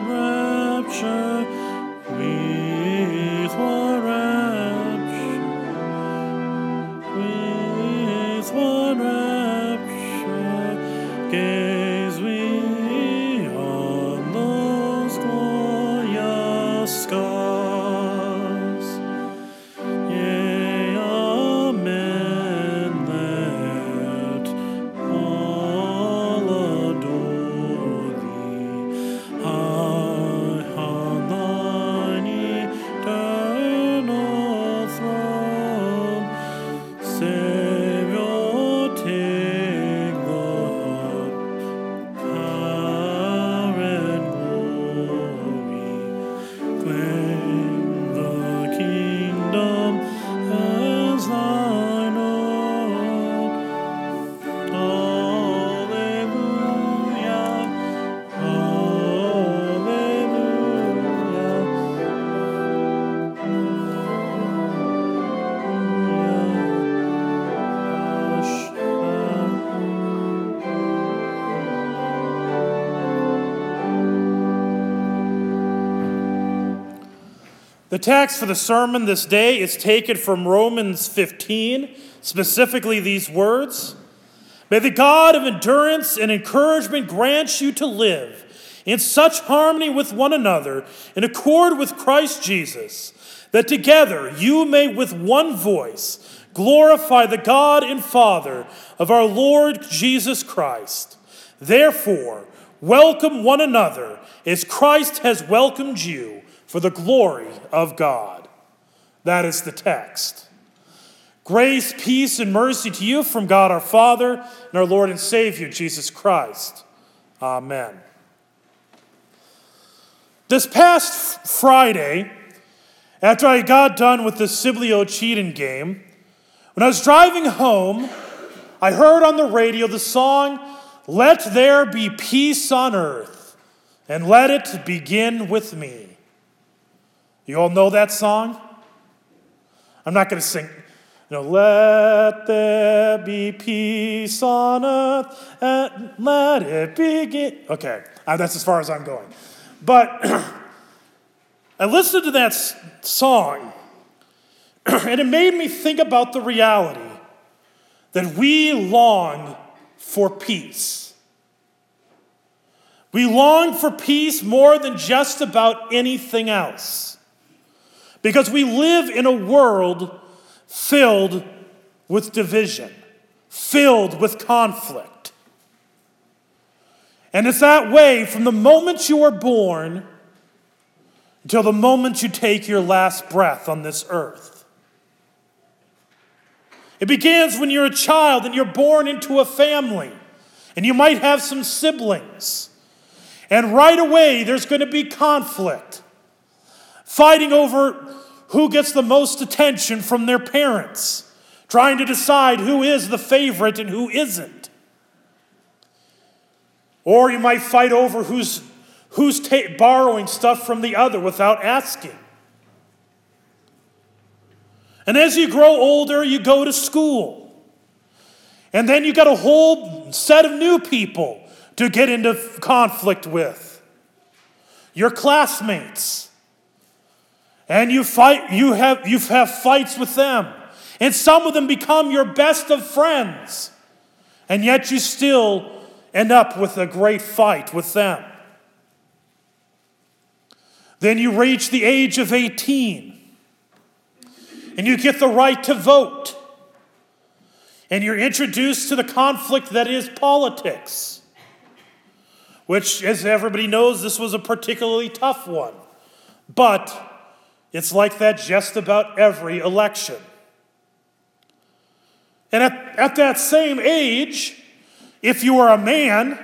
rapture, The text for the sermon this day is taken from Romans 15, specifically these words May the God of endurance and encouragement grant you to live in such harmony with one another, in accord with Christ Jesus, that together you may with one voice glorify the God and Father of our Lord Jesus Christ. Therefore, welcome one another as Christ has welcomed you for the glory of God. That is the text. Grace, peace, and mercy to you from God our Father and our Lord and Savior, Jesus Christ. Amen. This past Friday, after I got done with the Siblio cheating game, when I was driving home, I heard on the radio the song, Let There Be Peace on Earth, and Let It Begin with Me. You all know that song? I'm not going to sing. You know, let there be peace on earth and let it begin. Okay, uh, that's as far as I'm going. But I listened to that song and it made me think about the reality that we long for peace. We long for peace more than just about anything else. Because we live in a world filled with division, filled with conflict. And it's that way from the moment you are born until the moment you take your last breath on this earth. It begins when you're a child and you're born into a family, and you might have some siblings. And right away, there's going to be conflict, fighting over who gets the most attention from their parents, trying to decide who is the favorite and who isn't. Or you might fight over who's, who's ta- borrowing stuff from the other without asking. And as you grow older, you go to school. And then you got a whole set of new people to get into conflict with. Your classmates. And you fight, you have you have fights with them. And some of them become your best of friends. And yet you still end up with a great fight with them. Then you reach the age of 18 and you get the right to vote. And you're introduced to the conflict that is politics, which, as everybody knows, this was a particularly tough one. But it's like that just about every election. And at, at that same age, if you are a man,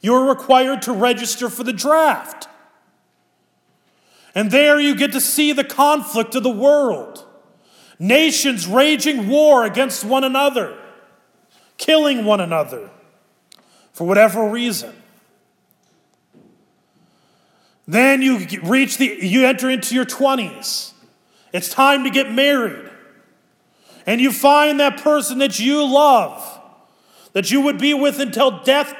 you're required to register for the draft. And there you get to see the conflict of the world. Nations raging war against one another, killing one another for whatever reason. Then you reach the you enter into your 20s. It's time to get married. And you find that person that you love, that you would be with until death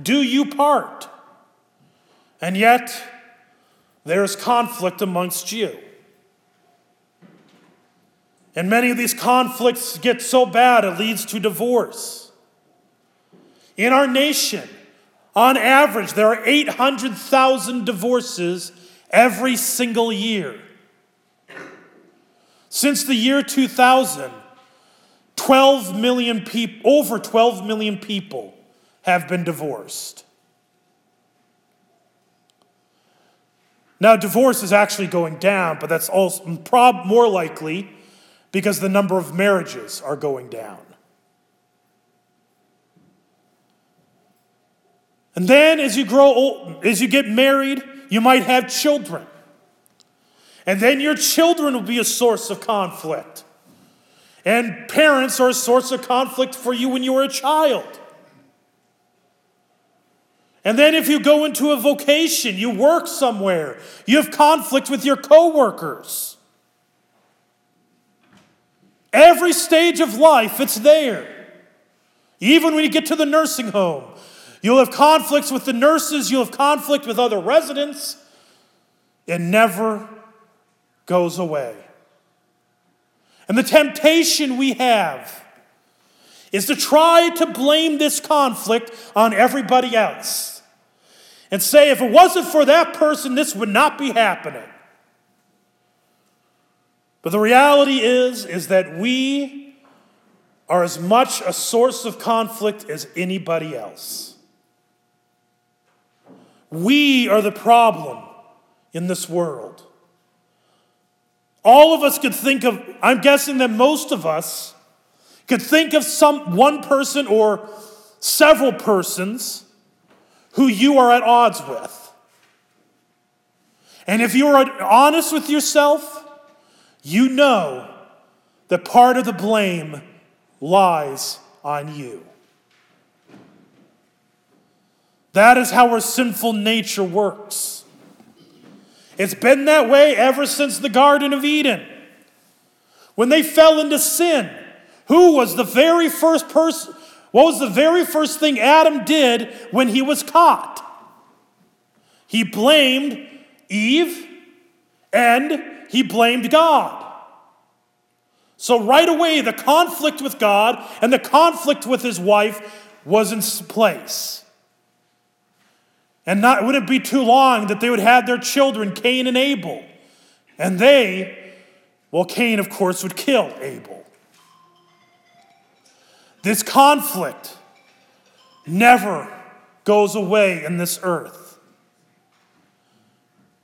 do you part. And yet, there is conflict amongst you. And many of these conflicts get so bad it leads to divorce. In our nation, on average, there are 800,000 divorces every single year. Since the year 2000, 12 million people, over 12 million people have been divorced. Now, divorce is actually going down, but that's also more likely because the number of marriages are going down. And then as you grow old, as you get married, you might have children. And then your children will be a source of conflict. And parents are a source of conflict for you when you were a child. And then if you go into a vocation, you work somewhere, you have conflict with your coworkers. Every stage of life, it's there. Even when you get to the nursing home, you'll have conflicts with the nurses, you'll have conflict with other residents. It never goes away. And the temptation we have is to try to blame this conflict on everybody else and say, if it wasn't for that person, this would not be happening. But the reality is, is that we are as much a source of conflict as anybody else. We are the problem in this world. All of us could think of, I'm guessing that most of us could think of some one person or several persons who you are at odds with. And if you are honest with yourself, you know that part of the blame lies on you. That is how our sinful nature works. It's been that way ever since the Garden of Eden. When they fell into sin, who was the very first person? What was the very first thing Adam did when he was caught? He blamed Eve and he blamed God. So, right away, the conflict with God and the conflict with his wife was in place. And not, it wouldn't be too long that they would have their children, Cain and Abel. And they, well, Cain, of course, would kill Abel. This conflict never goes away in this earth.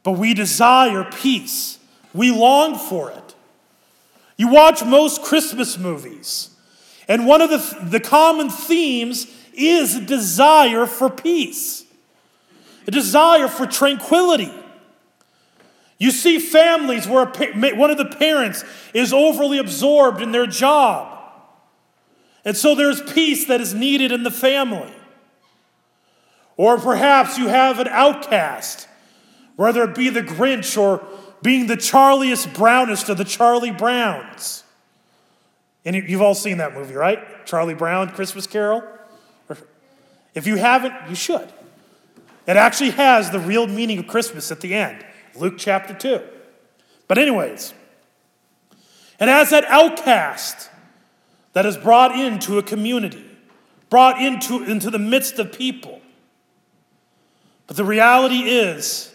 But we desire peace, we long for it. You watch most Christmas movies, and one of the, the common themes is desire for peace, a desire for tranquility. You see families where one of the parents is overly absorbed in their job. And so there's peace that is needed in the family. Or perhaps you have an outcast, whether it be the Grinch or being the Charliest Brownest of the Charlie Browns. And you've all seen that movie, right? Charlie Brown, Christmas Carol? If you haven't, you should. It actually has the real meaning of Christmas at the end, Luke chapter 2. But, anyways, it as that outcast that is brought into a community, brought into, into the midst of people. But the reality is,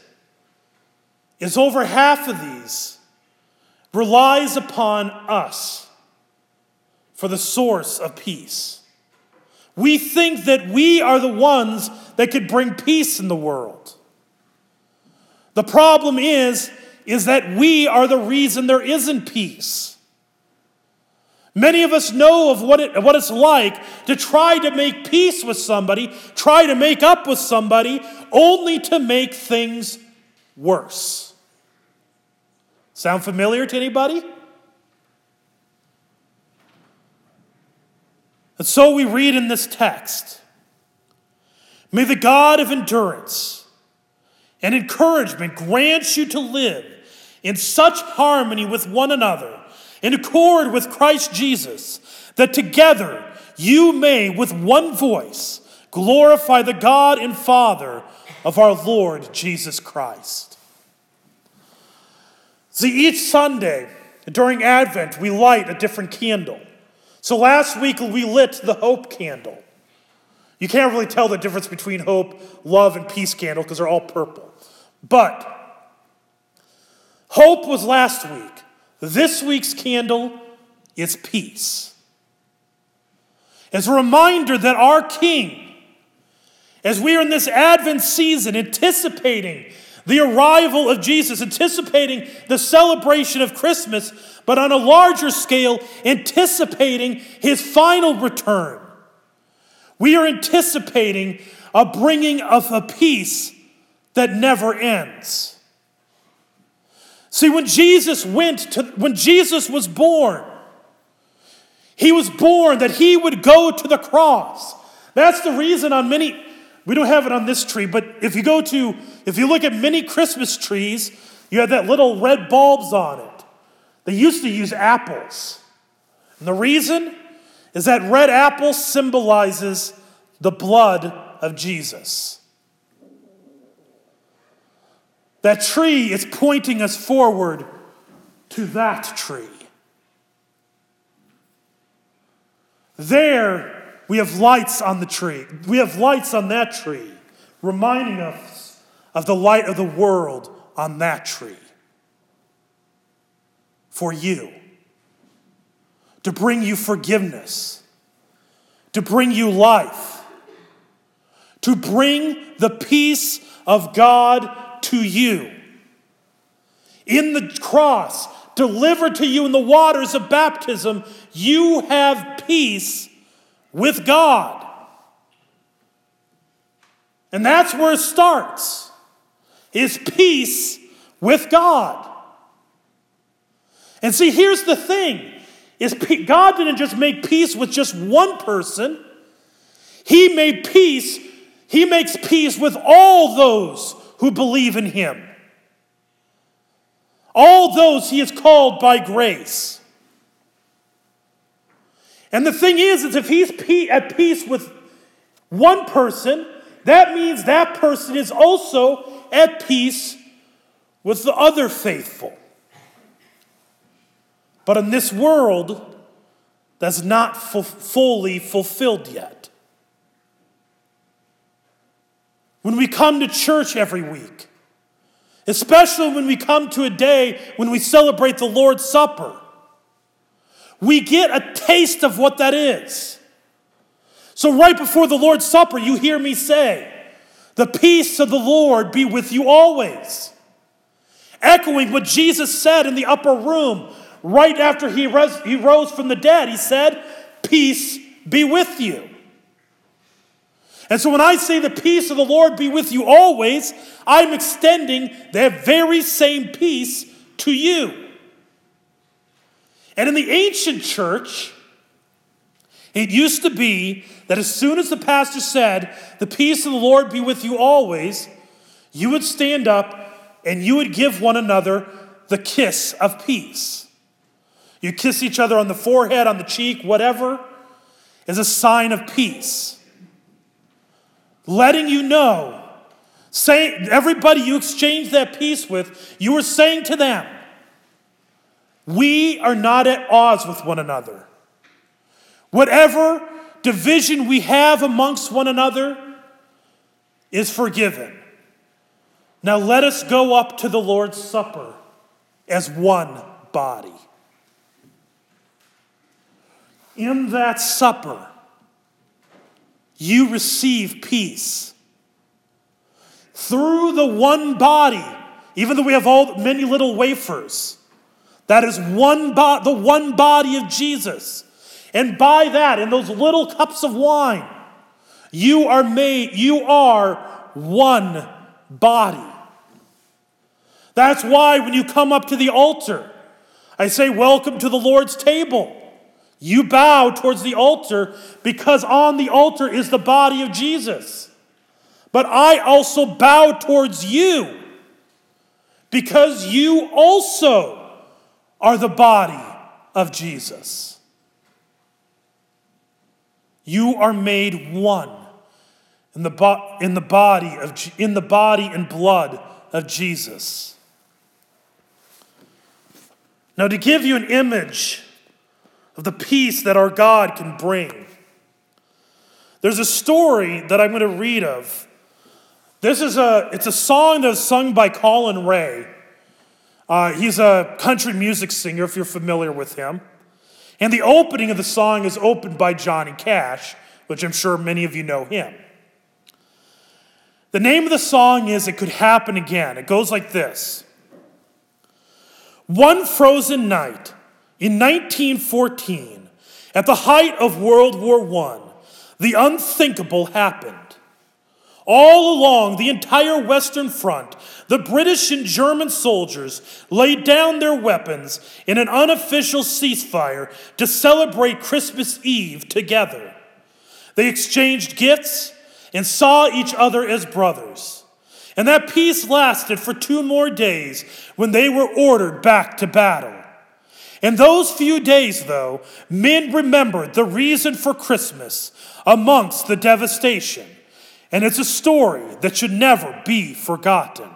is over half of these relies upon us for the source of peace. We think that we are the ones that could bring peace in the world. The problem is is that we are the reason there isn't peace. Many of us know of what, it, what it's like to try to make peace with somebody, try to make up with somebody, only to make things worse. Sound familiar to anybody? And so we read in this text May the God of endurance and encouragement grant you to live in such harmony with one another, in accord with Christ Jesus, that together you may, with one voice, glorify the God and Father of our Lord Jesus Christ. See, each Sunday during Advent, we light a different candle. So last week, we lit the hope candle. You can't really tell the difference between hope, love, and peace candle because they're all purple. But hope was last week. This week's candle is peace. As a reminder that our King, as we are in this Advent season anticipating the arrival of Jesus, anticipating the celebration of Christmas, but on a larger scale, anticipating his final return. We are anticipating a bringing of a peace that never ends. See, when Jesus went to, when Jesus was born, he was born that he would go to the cross. That's the reason on many, we don't have it on this tree, but if you go to, if you look at many Christmas trees, you have that little red bulbs on it. They used to use apples. And the reason is that red apple symbolizes the blood of Jesus. That tree is pointing us forward to that tree. There, we have lights on the tree. We have lights on that tree, reminding us of the light of the world on that tree. For you, to bring you forgiveness, to bring you life, to bring the peace of God to you. In the cross, delivered to you in the waters of baptism, you have peace with God. And that's where it starts. Is peace with God. And see, here's the thing is God didn't just make peace with just one person. He made peace, he makes peace with all those who believe in him. All those he has called by grace. And the thing is, is if he's at peace with one person, that means that person is also at peace with the other faithful. But in this world, that's not fully fulfilled yet. When we come to church every week, especially when we come to a day when we celebrate the Lord's Supper, we get a taste of what that is. So, right before the Lord's Supper, you hear me say, The peace of the Lord be with you always. Echoing what Jesus said in the upper room right after he, res- he rose from the dead. He said, Peace be with you. And so when I say the peace of the Lord be with you always, I'm extending that very same peace to you. And in the ancient church, it used to be that as soon as the pastor said, The peace of the Lord be with you always, you would stand up and you would give one another the kiss of peace. You kiss each other on the forehead, on the cheek, whatever, is a sign of peace. Letting you know, saying everybody you exchange that peace with, you were saying to them, we are not at odds with one another. Whatever division we have amongst one another is forgiven. Now let us go up to the Lord's Supper as one body. In that supper, you receive peace. Through the one body, even though we have all many little wafers, that is one bo- the one body of Jesus. And by that, in those little cups of wine, you are made, you are one body. That's why when you come up to the altar, I say, Welcome to the Lord's table. You bow towards the altar because on the altar is the body of Jesus. But I also bow towards you because you also are the body of Jesus. You are made one. in the, bo- in the body of in the body and blood of Jesus. Now, to give you an image of the peace that our God can bring, there's a story that I'm going to read of. This is a it's a song that was sung by Collin Raye. Uh, he's a country music singer, if you're familiar with him. And the opening of the song is opened by Johnny Cash, which I'm sure many of you know him. The name of the song is It Could Happen Again. It goes like this One frozen night in 1914, at the height of World War I, the unthinkable happened. All along the entire Western Front, the British and German soldiers laid down their weapons in an unofficial ceasefire to celebrate Christmas Eve together. They exchanged gifts and saw each other as brothers. And that peace lasted for two more days when they were ordered back to battle. In those few days, though, men remembered the reason for Christmas amongst the devastation. And it's a story that should never be forgotten.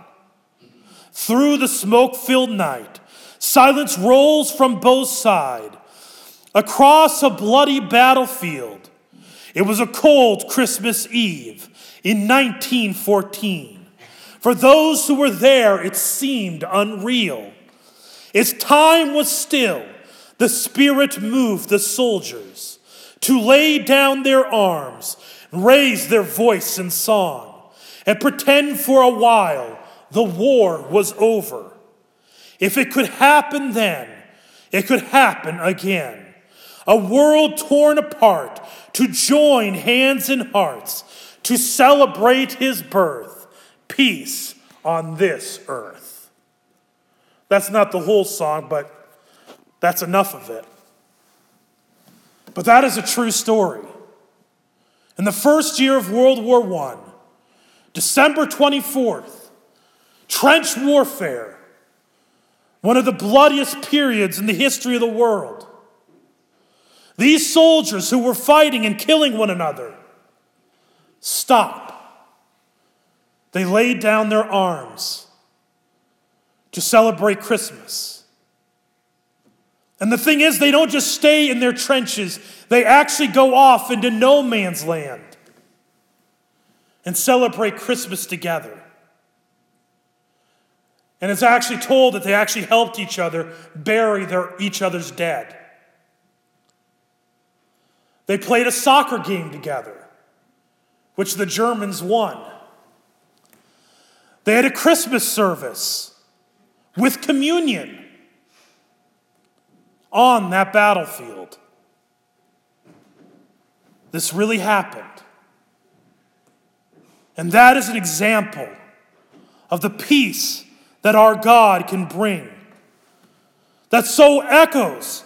Through the smoke filled night, silence rolls from both sides. Across a bloody battlefield, it was a cold Christmas Eve in 1914. For those who were there, it seemed unreal. As time was still, the Spirit moved the soldiers to lay down their arms raise their voice in song, and pretend for a while the war was over. If it could happen then, it could happen again. A world torn apart to join hands and hearts to celebrate his birth, peace on this earth. That's not the whole song, but that's enough of it. But that is a true story. In the first year of World War I, December 24th, trench warfare, one of the bloodiest periods in the history of the world. These soldiers who were fighting and killing one another stop. They laid down their arms to celebrate Christmas. And the thing is, they don't just stay in their trenches, they actually go off into no man's land and celebrate Christmas together. And it's actually told that they actually helped each other bury their, each other's dead. They played a soccer game together, which the Germans won. They had a Christmas service with communion on that battlefield. This really happened. And that is an example of the peace that our God can bring. That so echoes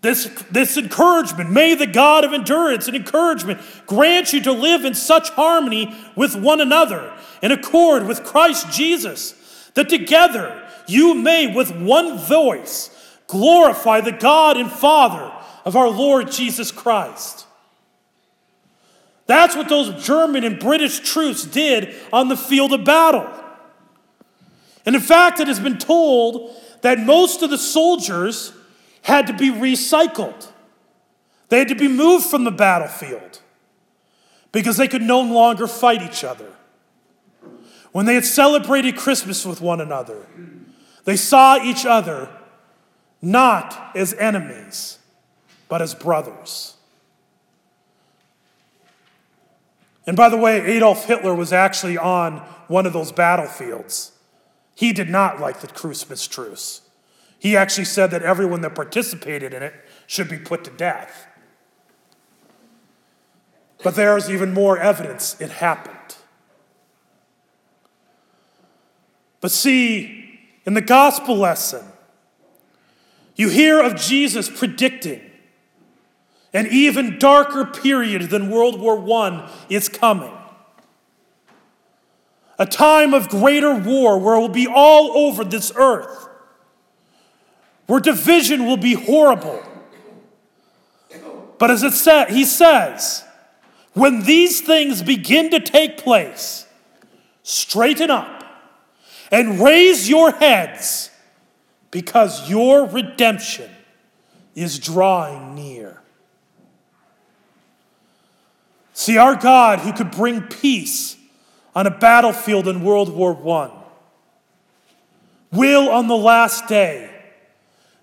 this, this encouragement. May the God of endurance and encouragement grant you to live in such harmony with one another, in accord with Christ Jesus, that together you may, with one voice, glorify the God and Father of our Lord Jesus Christ. That's what those German and British troops did on the field of battle. And in fact, it has been told that most of the soldiers had to be recycled. They had to be moved from the battlefield because they could no longer fight each other. When they had celebrated Christmas with one another, they saw each other not as enemies, but as brothers. And by the way, Adolf Hitler was actually on one of those battlefields. He did not like the Christmas truce. He actually said that everyone that participated in it should be put to death. But there's even more evidence it happened. But see, in the gospel lesson, you hear of Jesus predicting an even darker period than World War I is coming. A time of greater war where it will be all over this earth, where division will be horrible. But as it sa- he says, When these things begin to take place, straighten up and raise your heads because your redemption is drawing near. See, our God, who could bring peace on a battlefield in World War I, will on the last day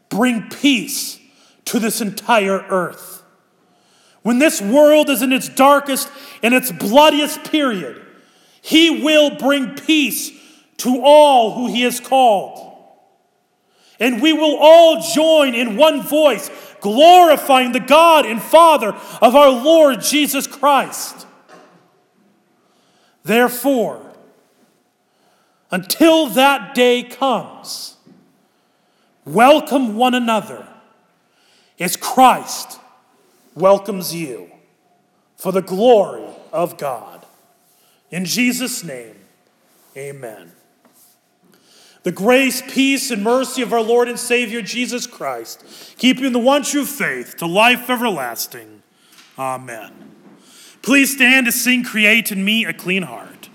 bring peace to this entire earth. When this world is in its darkest and its bloodiest period, He will bring peace to all who He has called. And we will all join in one voice, glorifying the God and Father of our Lord Jesus Christ. Therefore, until that day comes, welcome one another as Christ welcomes you for the glory of God. In Jesus' name, amen. The grace, peace, and mercy of our Lord and Savior Jesus Christ keep you in the one true faith to life everlasting. Amen. Please stand to sing Create in Me a Clean Heart.